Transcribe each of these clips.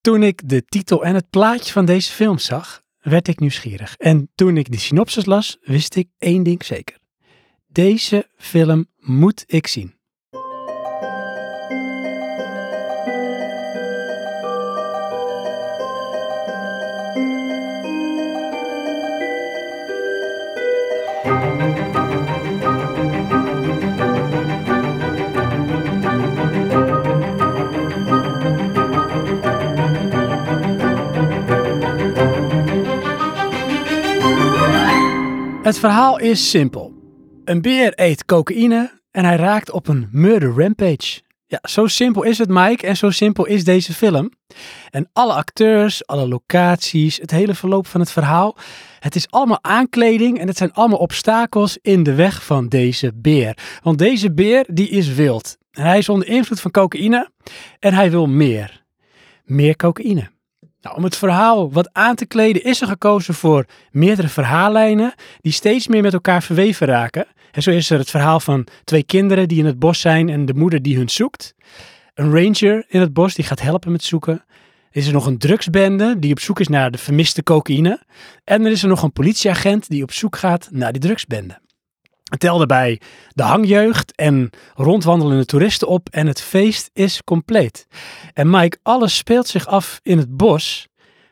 Toen ik de titel en het plaatje van deze film zag, werd ik nieuwsgierig. En toen ik de synopsis las, wist ik één ding zeker. Deze film moet ik zien. Het verhaal is simpel. Een beer eet cocaïne en hij raakt op een murder rampage. Ja, zo simpel is het, Mike, en zo simpel is deze film. En alle acteurs, alle locaties, het hele verloop van het verhaal. Het is allemaal aankleding en het zijn allemaal obstakels in de weg van deze beer. Want deze beer, die is wild. En hij is onder invloed van cocaïne en hij wil meer. Meer cocaïne. Nou, om het verhaal wat aan te kleden is er gekozen voor meerdere verhaallijnen die steeds meer met elkaar verweven raken. En zo is er het verhaal van twee kinderen die in het bos zijn en de moeder die hun zoekt. Een ranger in het bos die gaat helpen met zoeken. Er is er nog een drugsbende die op zoek is naar de vermiste cocaïne. En er is er nog een politieagent die op zoek gaat naar die drugsbende. Tel daarbij de hangjeugd en rondwandelende toeristen op en het feest is compleet. En Mike, alles speelt zich af in het bos.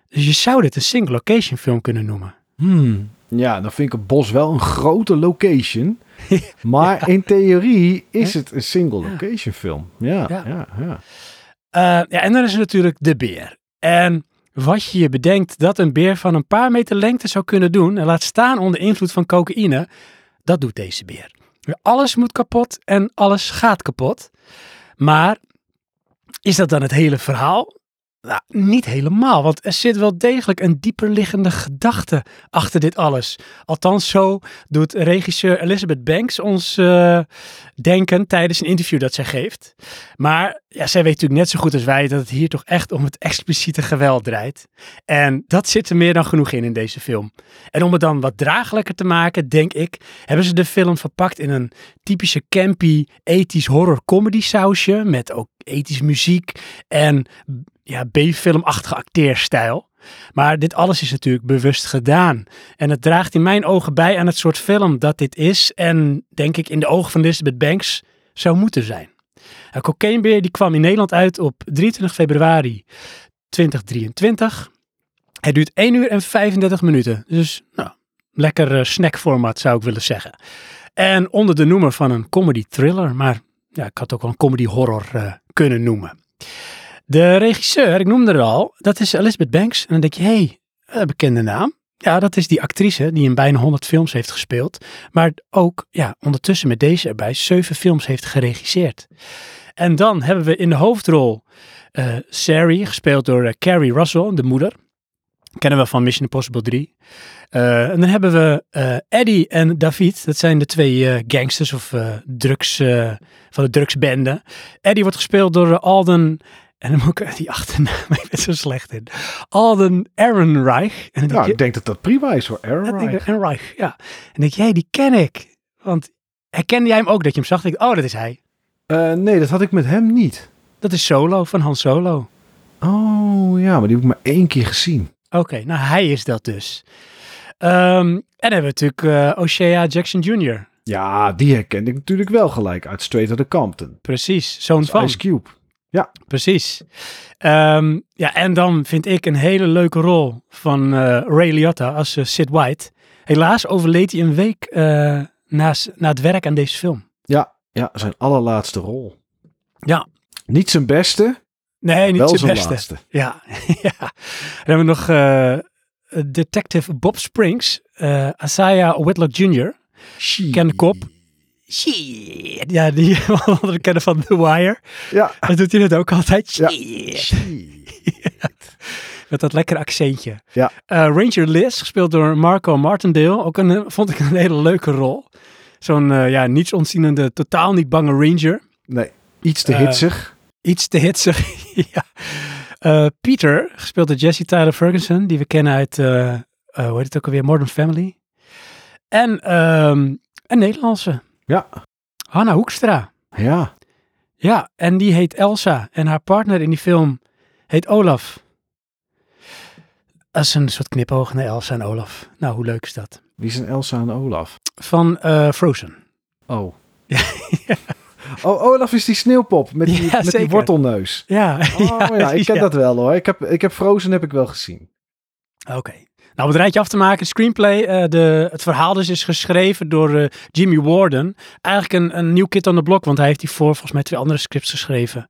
Dus je zou dit een single location film kunnen noemen. Hmm. Ja, dan vind ik het bos wel een grote location. maar in theorie is het een single location film. Ja, ja, Ja. ja. Eh, ja, en dan is er natuurlijk de beer. En wat je je bedenkt dat een beer van een paar meter lengte zou kunnen doen, en laat staan onder invloed van cocaïne, dat doet deze beer. Alles moet kapot en alles gaat kapot. Maar is dat dan het hele verhaal? Nou, niet helemaal, want er zit wel degelijk een dieperliggende gedachte achter dit alles. Althans, zo doet regisseur Elizabeth Banks ons eh, denken tijdens een interview dat zij geeft. Maar ja, zij weet natuurlijk net zo goed als wij dat het hier toch echt om het expliciete geweld draait. En dat zit er meer dan genoeg in in deze film. En om het dan wat draaglijker te maken, denk ik, hebben ze de film verpakt in een typische campy, ethisch horror comedy sausje. Met ook ethisch muziek en ja, B-filmachtige acteerstijl. Maar dit alles is natuurlijk bewust gedaan. En het draagt in mijn ogen bij aan het soort film dat dit is. En denk ik in de ogen van Elizabeth Banks zou moeten zijn. Cocaine Bear die kwam in Nederland uit op 23 februari 2023. Het duurt 1 uur en 35 minuten. Dus nou, lekker eh, snackformat zou ik willen zeggen. En onder de noemer van een comedy thriller. Maar ja, ik had ook wel een comedy horror eh, kunnen noemen. De regisseur, ik noemde er al, dat is Elizabeth Banks. En dan denk je, hé, hey, bekende naam. Ja, dat is die actrice die in bijna 100 films heeft gespeeld. Maar ook, ja, ondertussen met deze erbij, zeven films heeft geregisseerd. En dan hebben we in de hoofdrol eh Sari, gespeeld door eh, Carrie Russell, de moeder. Kennen we van Mission Impossible 3. Eh, en dan hebben we eh, Eddie en David. Dat zijn de twee eh, gangsters of eh, drugs eh, van de drugsbende. Eddie wordt gespeeld door eh, Alden. En dan moet ik die achternaam, ik ben zo slecht in. Alden Ehrenreich. En Nou, je, ik denk dat dat prima is hoor. Aaron. Ehrenreich, ja. En denk jij, die ken ik. Want herkende jij hem ook dat je hem zag? Denk ik, oh, dat is hij. Eh, nee, dat had ik met hem niet. Dat is Solo van Han Solo. Oh ja, maar die heb ik maar één keer gezien. Oké, nou hij is dat dus. Ehm, en dan hebben we natuurlijk O'Shea Jackson Jr. Ja, die herkende ik natuurlijk wel gelijk uit Straight Outta Compton. Precies, zoon van. Ice Cube. Precies. Ehm, ja, en dan vind ik een hele leuke rol van eh, Ray Liotta als eh, Sid White. Helaas overleed hij een week eh, na, na het werk aan deze film. Ja, ja, zijn allerlaatste rol. Ja. Niet zijn beste, Nee, niet zijn zijn beste. laatste. Ja, ja. Dan hebben we nog Detective Bob Springs, Isaiah Whitlock Jr. Ken kop. Shit. Ja, die we kennen van The Wire. Ja. Dat doet hij het ook altijd. Ja. Shit. Met dat lekkere accentje. Ja. Eh, Ranger Liz, gespeeld door Marco Martindale. Ook een, vond ik een hele leuke rol. Zo'n eh, ja, niets ontzienende, totaal niet bange ranger. Nee, iets te Eh, hitsig. Iets te hitsig. ja. Eh, Peter, gespeeld door Jesse Tyler Ferguson, die we kennen uit, eh eh, hoe heet het ook alweer, Modern Family. En ehm, een Nederlandse, Ja, Hanna Hoekstra. ja. Ja, en die heet Elsa. En haar partner in die film heet Olaf. Dat is een soort knipoog naar Elsa en Olaf. Nou, hoe leuk is dat? Wie zijn Elsa en Olaf? Van uh, Frozen. Oh. Oh, Olaf is die sneeuwpop met die, Ja, met die wortelneus. Ja, Oh ja, ik ken ja. dat wel hoor. Ik heb, ik heb Frozen heb ik wel gezien. Oké. Nou, om het rijtje af te maken, screenplay. eh, de, het verhaal dus is geschreven door eh, Jimmy Warden. Eigenlijk een, een nieuw kid on the block, want hij heeft hiervoor volgens mij twee andere scripts geschreven.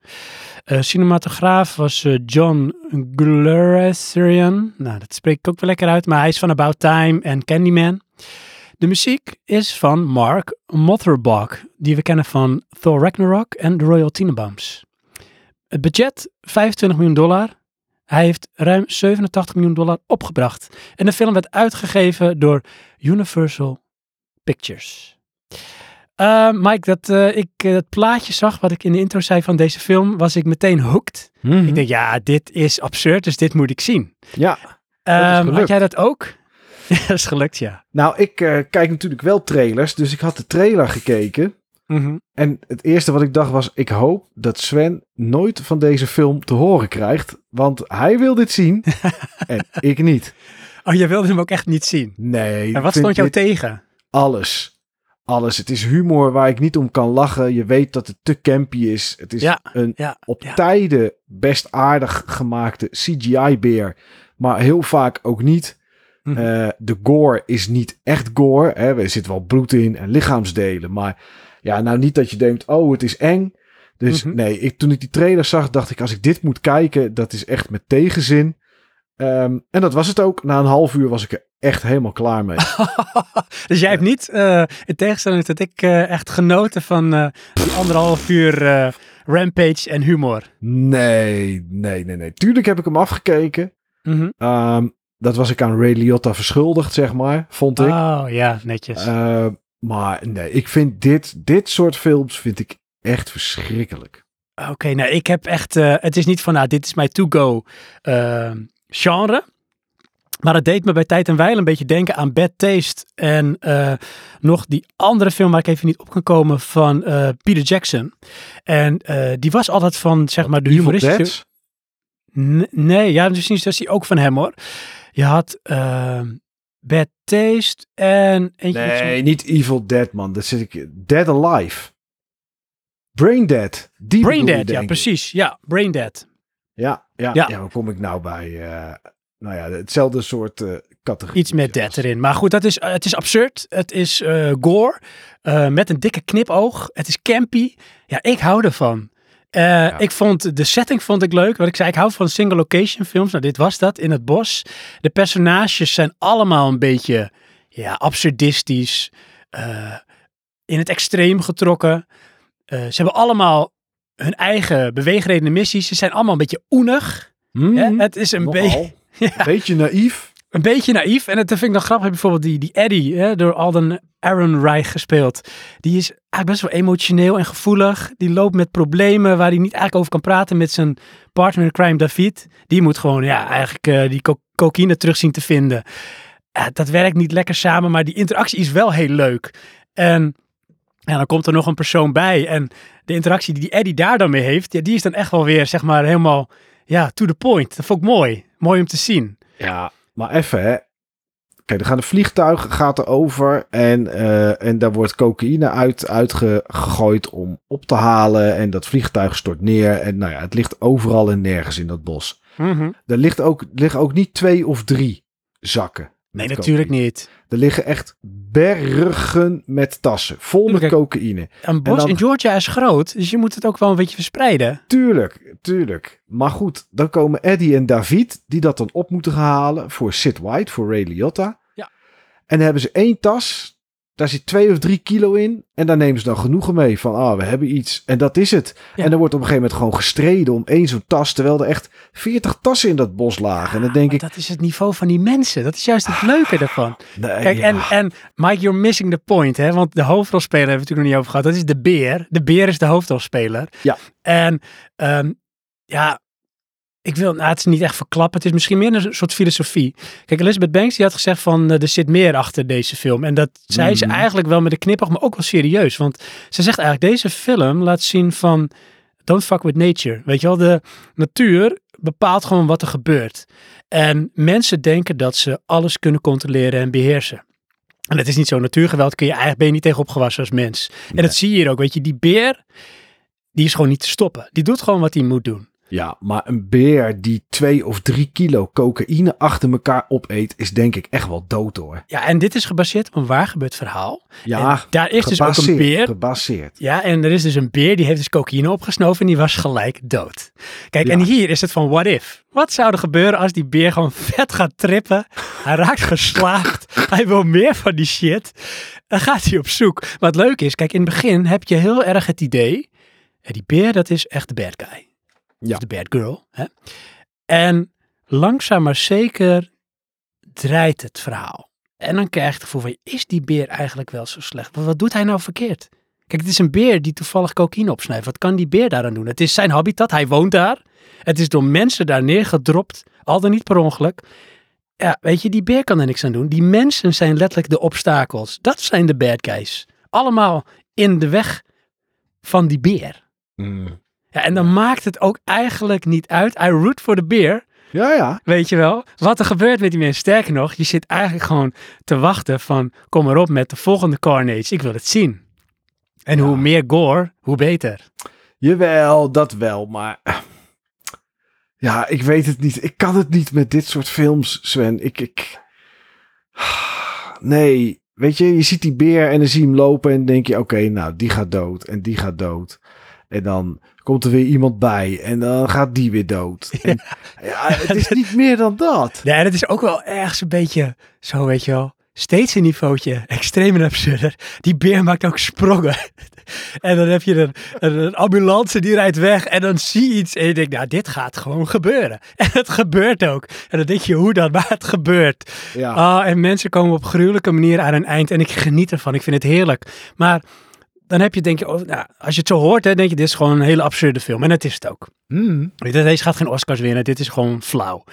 Eh, cinematograaf was John Gluraserian. Nou, dat spreek ik ook wel lekker uit, maar hij is van About Time en Candyman. De muziek is van Mark Motherbach, die we kennen van Thor Ragnarok en The Royal Tenenbaums. Het budget 25 miljoen dollar. Hij heeft ruim 87 miljoen dollar opgebracht. En de film werd uitgegeven door Universal Pictures. Eh, Mike, dat eh, ik eh, het plaatje zag, wat ik in de intro zei van deze film, was ik meteen hooked. Ik denk, ja, dit is absurd, dus dit moet ik zien. Ja, Ehm, had jij dat ook? Dat is gelukt, ja. nou ik eh, kijk natuurlijk wel trailers, dus ik had de trailer gekeken. Mhm. En het eerste wat ik dacht was, ik hoop dat Sven nooit van deze film te horen krijgt. Want hij wil dit zien en ik niet. Oh, jij wilde hem ook echt niet zien. Nee. En wat stond jou tegen? Alles. Alles. Het is humor waar ik niet om kan lachen. Je weet dat het te campy is. Het is Ja, een Ja, op ja. tijden best aardig gemaakte CGI-beer. Maar heel vaak ook niet. Mhm. Eh, de gore is niet echt gore. Hè. Er zit wel bloed in en lichaamsdelen. Maar ja, nou niet dat je denkt, oh, het is eng. Dus Mhm. nee, ik, toen ik die trailer zag, dacht ik, als ik dit moet kijken, dat is echt met tegenzin. Ehm, en dat was het ook. Na een half uur was ik er echt helemaal klaar mee. dus jij hebt niet, eh, in tegenstelling tot ik, eh, echt genoten van eh, die anderhalf uur rampage en humor. Nee, nee, nee, nee. Tuurlijk heb ik hem afgekeken. Mhm. Ehm, dat was ik aan Ray Liotta verschuldigd, zeg maar, vond ik. Oh, ja, netjes. Maar nee, ik vind dit, dit soort films vind ik echt verschrikkelijk. Oké, nou, ik heb echt, eh, het is niet van, nou, dit is mijn to-go eh, genre. Maar het deed me bij tijd en wijle een beetje denken aan Bad Taste. En eh, nog die andere film waar ik even niet op kan komen van Peter Jackson. En die was altijd van, zeg maar, de humoristische... Nee, ja, dus niet, dat is die ook van hem hoor. Je had Bad Taste en Nee, niet Evil Dead, man. Dat zit ik. Dead Alive. Brain Dead. Die Brain je, Dead, ja, precies. Ja, Brain Dead. Ja, ja, Ja. ja. Waar kom ik nou bij? eh, nou ja, hetzelfde soort eh categorie. Iets met dead erin. Maar goed, dat is, het is absurd. Het is eh, gore. met een dikke knipoog. Het is campy. Ja, ik hou ervan. Eh, Ik vond de setting vond ik leuk. Wat ik zei, ik hou van single location films. Nou, dit was dat in het bos. De personages zijn allemaal een beetje ja, absurdistisch. eh, in het extreem getrokken. Eh, ze hebben allemaal hun eigen beweegredenen missies. Ze zijn allemaal een beetje oenig. Hè? Het is een. Een beetje naïef. Een beetje naïef. En dat vind ik dan grappig. Bijvoorbeeld die, die Eddie, hè, door Alden Ehrenreich gespeeld. Die is eigenlijk best wel emotioneel en gevoelig. Die loopt met problemen waar hij niet eigenlijk over kan praten met zijn partner in crime David. Die moet gewoon ja, eigenlijk eh, die co- cocaïne terug zien te vinden. Eh, dat werkt niet lekker samen, maar die interactie is wel heel leuk. En ja, dan komt er nog een persoon bij. En de interactie die die Eddie daar dan mee heeft, ja, die is dan echt wel weer, zeg maar, helemaal ja, to the point. Dat vond ik mooi. Mooi om te zien. Ja, maar even hè. Kijk, er gaan een vliegtuig gaat er over en, eh, en daar wordt cocaïne uit, uitgegooid om op te halen. En dat vliegtuig stort neer. En nou ja, het ligt overal en nergens in dat bos. Mhm. Er ligt ook, liggen ook niet twee of drie zakken. Nee, natuurlijk cocaïne. niet. Er liggen echt bergen met tassen vol met cocaïne. Een bos dan- in Georgia is groot, dus je moet het ook wel een beetje verspreiden. Tuurlijk, tuurlijk. Maar goed, dan komen Eddie en David, die dat dan op moeten gaan halen voor Sid White, voor Ray Liotta. Ja. En dan hebben ze één tas, daar zit twee of drie kilo in. En daar nemen ze dan genoegen mee van, ah, we hebben iets. En dat is het. Ja. En dan wordt op een gegeven moment gewoon gestreden om één zo'n tas, terwijl er echt veertig tassen in dat bos lagen. en dan denk Maar ik, dat is het niveau van die mensen. Dat is juist het leuke ervan. nee, Kijk, ja. en, en Mike, you're missing the point, hè? Want de hoofdrolspeler hebben we het natuurlijk nog niet over gehad. Dat is de beer. De beer is de hoofdrolspeler. Ja. En ehm, ja, ik wil, nou, het is niet echt verklappen. Het is misschien meer een soort filosofie. Kijk, Elizabeth Banks die had gezegd van, eh, er zit meer achter deze film. En dat zei ze Mhm. eigenlijk wel met een knipoog, maar ook wel serieus. Want ze zegt eigenlijk, deze film laat zien van, don't fuck with nature. Weet je wel, de natuur bepaalt gewoon wat er gebeurt. En mensen denken dat ze alles kunnen controleren en beheersen. En dat is niet zo. Natuurgeweld kun je eigenlijk ben je niet tegen opgewassen als mens. En dat zie je hier ook. Weet je, die beer, die is gewoon niet te stoppen. Die doet gewoon wat hij moet doen. Ja, maar een beer die twee of drie kilo cocaïne achter elkaar opeet, is denk ik echt wel dood hoor. Ja, en dit is gebaseerd op een waar gebeurd verhaal. Ja, En daar is dus ook een beer. Gebaseerd. Ja, en er is dus een beer die heeft dus cocaïne opgesnoven en die was gelijk dood. Kijk, Ja. en hier is het van what if? Wat zou er gebeuren als die beer gewoon vet gaat trippen? Hij raakt geslaagd. hij wil meer van die shit. Dan gaat hij op zoek. Maar het leuke is, kijk, in het begin heb je heel erg het idee, die beer dat is echt de bad guy. Ja. Of de bad girl. Hè? En langzaam maar zeker draait het verhaal. En dan krijg je het gevoel van, is die beer eigenlijk wel zo slecht? Wat, wat doet hij nou verkeerd? Kijk, het is een beer die toevallig cocaïne opsnijdt. Wat kan die beer daaraan doen? Het is zijn habitat, hij woont daar. Het is door mensen daar neergedropt, al dan niet per ongeluk. Ja, weet je, die beer kan er niks aan doen. Die mensen zijn letterlijk de obstakels. Dat zijn de bad guys. Allemaal in de weg van die beer. Mm. Ja, en dan maakt het ook eigenlijk niet uit. I root voor de beer, Ja, ja. weet je wel. Wat er gebeurt met die mensen. Sterker nog, je zit eigenlijk gewoon te wachten van... kom erop met de volgende Carnage. Ik wil het zien. En Ja. hoe meer gore, hoe beter. Jawel, dat wel, maar... Ja, ik weet het niet. Ik kan het niet met dit soort films, Sven. Ik, ik... Nee, weet je, je ziet die beer en dan zie je hem lopen en dan denk je, oké, nou, die gaat dood en die gaat dood. En dan komt er weer iemand bij en dan gaat die weer dood. En, ja, het is niet meer dan dat. Ja, en het is ook wel ergens een beetje zo, weet je wel. Steeds een niveautje extreem en absurder. Die beer maakt ook sprongen. en dan heb je een, een, ambulance die rijdt weg. En dan zie je iets en je denkt, nou, dit gaat gewoon gebeuren. En het gebeurt ook. En dan denk je, hoe dan? Maar het gebeurt. Ja, Ah, en mensen komen op gruwelijke manier aan een eind. En ik geniet ervan. Ik vind het heerlijk. Maar dan heb je, denk je, oh, nou, als je het zo hoort, hè, denk je, dit is gewoon een hele absurde film. En dat is het ook. Mm. Weet je, Deze gaat geen Oscars winnen. Dit is gewoon flauw.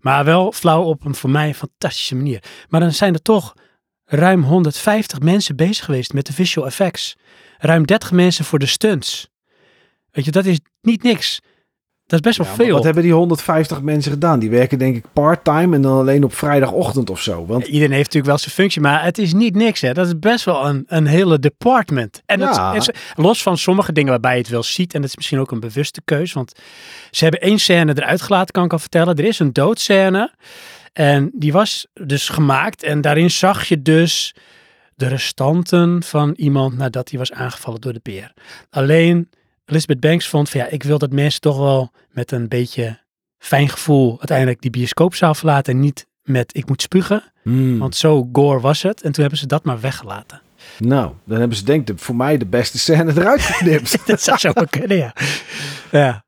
Maar wel flauw op een voor mij fantastische manier. Maar dan zijn er toch ruim 150 mensen bezig geweest met de visual effects. Ruim 30 mensen voor de stunts. Weet je, dat is niet niks. Dat is best wel Ja, veel. Wat hebben die 150 mensen gedaan? Die werken denk ik part-time en dan alleen op vrijdagochtend of zo. Want Iedereen heeft natuurlijk wel zijn functie, maar het is niet niks. Hè. Dat is best wel een, een hele department. En is, los van sommige dingen waarbij je het wel ziet, en dat is misschien ook een bewuste keus, want ze hebben één scène eruit gelaten, kan ik al vertellen. Er is een doodscène en die was dus gemaakt en daarin zag je dus de restanten van iemand nadat hij was aangevallen door de beer. Alleen Elizabeth Banks vond van ja, ik wil dat mensen toch wel met een beetje fijn gevoel uiteindelijk die bioscoopzaal verlaten en niet met ik moet spugen. Hmm. Want zo gore was het. En toen hebben ze dat maar weggelaten. Nou, dan hebben ze denk ik voor mij de beste scène eruit geknipt. dat zou zo kunnen, ja. ja.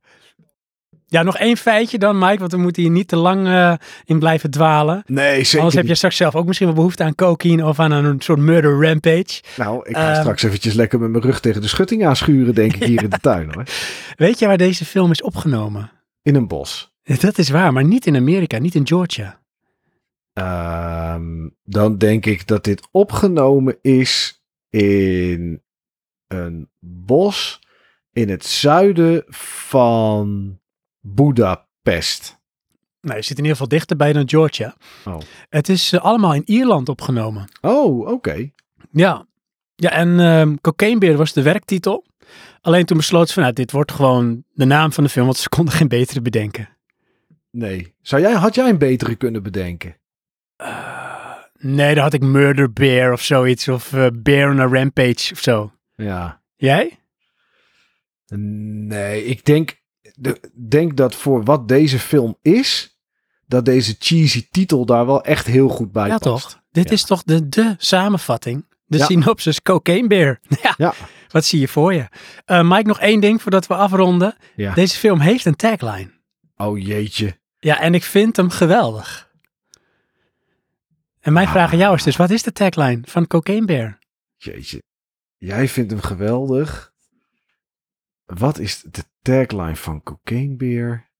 Ja, nog één feitje dan, Mike, want we moeten hier niet te lang eh, in blijven dwalen. nee, zeker Anders heb je straks zelf ook misschien wel behoefte aan cocaïne of aan een soort murder rampage. Nou, ik ga Ehm. straks eventjes lekker met mijn rug tegen de schutting aanschuren, denk ik, hier in de tuin hoor. Weet je waar deze film is opgenomen? In een bos. Dat is waar, maar niet in Amerika, niet in Georgia. Ehm, dan denk ik dat dit opgenomen is in een bos in het zuiden van Budapest. Nou, je zit in ieder geval dichterbij dan Georgia. Oh. Het is eh, allemaal in Ierland opgenomen. Oh, oké. Ja, ja en ehm Cocaine Bear was de werktitel. Alleen toen besloot ze van, nou, dit wordt gewoon de naam van de film, want ze konden geen betere bedenken. Nee. Zou jij, had jij een betere kunnen bedenken? Eh, nee, dan had ik Murder Bear of zoiets, of eh, Bear on a Rampage of zo. Ja. Jij? Nee, ik denk, de, denk dat voor wat deze film is, dat deze cheesy titel daar wel echt heel goed bij ja, past. toch? Dit Ja. is toch de, de samenvatting? De Ja. synopsis Cocaine Bear. ja, Ja. wat zie je voor je? Eh, Mike, nog één ding voordat we afronden. Ja. Deze film heeft een tagline. Oh jeetje. Ja, en ik vind hem geweldig. En mijn Ah. vraag aan jou is dus, wat is de tagline van Cocaine Bear? Jeetje. Jij vindt hem geweldig. Wat is de tagline van Cocaine Beer?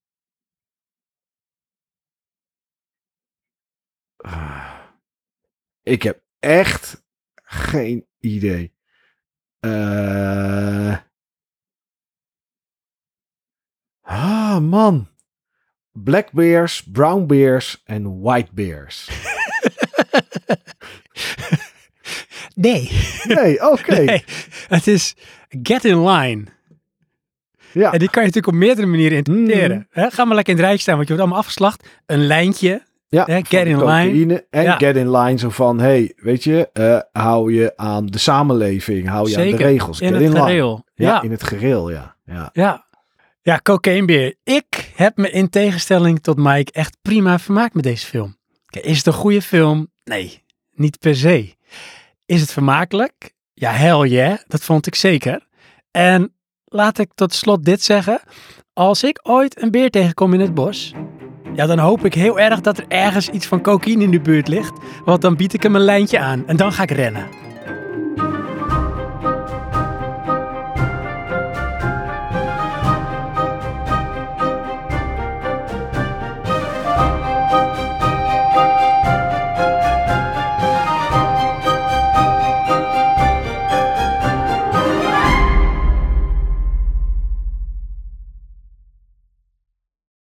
Ah. ik heb echt geen idee. Eh. Ah, man. black bears, brown bears en white bears. Nee. Nee, oké. nee. Het is get in line. Ja. En die kan je natuurlijk op meerdere manieren interpreteren. Mm. Ga maar lekker in het rijk staan, want je wordt allemaal afgeslacht. Een lijntje. Ja, get in line. En Ja. get in line zo van, hey, weet je, eh, hou je aan de samenleving, hou je aan de regels. In get het in gereel. Ja, Ja, in het gereel, ja. ja. ja. Ja, cocaïnebeer. Ik heb me in tegenstelling tot Mike echt prima vermaakt met deze film. Kijk, is het een goede film? Nee, niet per se. Is het vermakelijk? Ja, hell yeah, dat vond ik zeker. En laat ik tot slot dit zeggen. Als ik ooit een beer tegenkom in het bos, ja, dan hoop ik heel erg dat er ergens iets van cocaïne in de buurt ligt. Want dan bied ik hem een lijntje aan en dan ga ik rennen.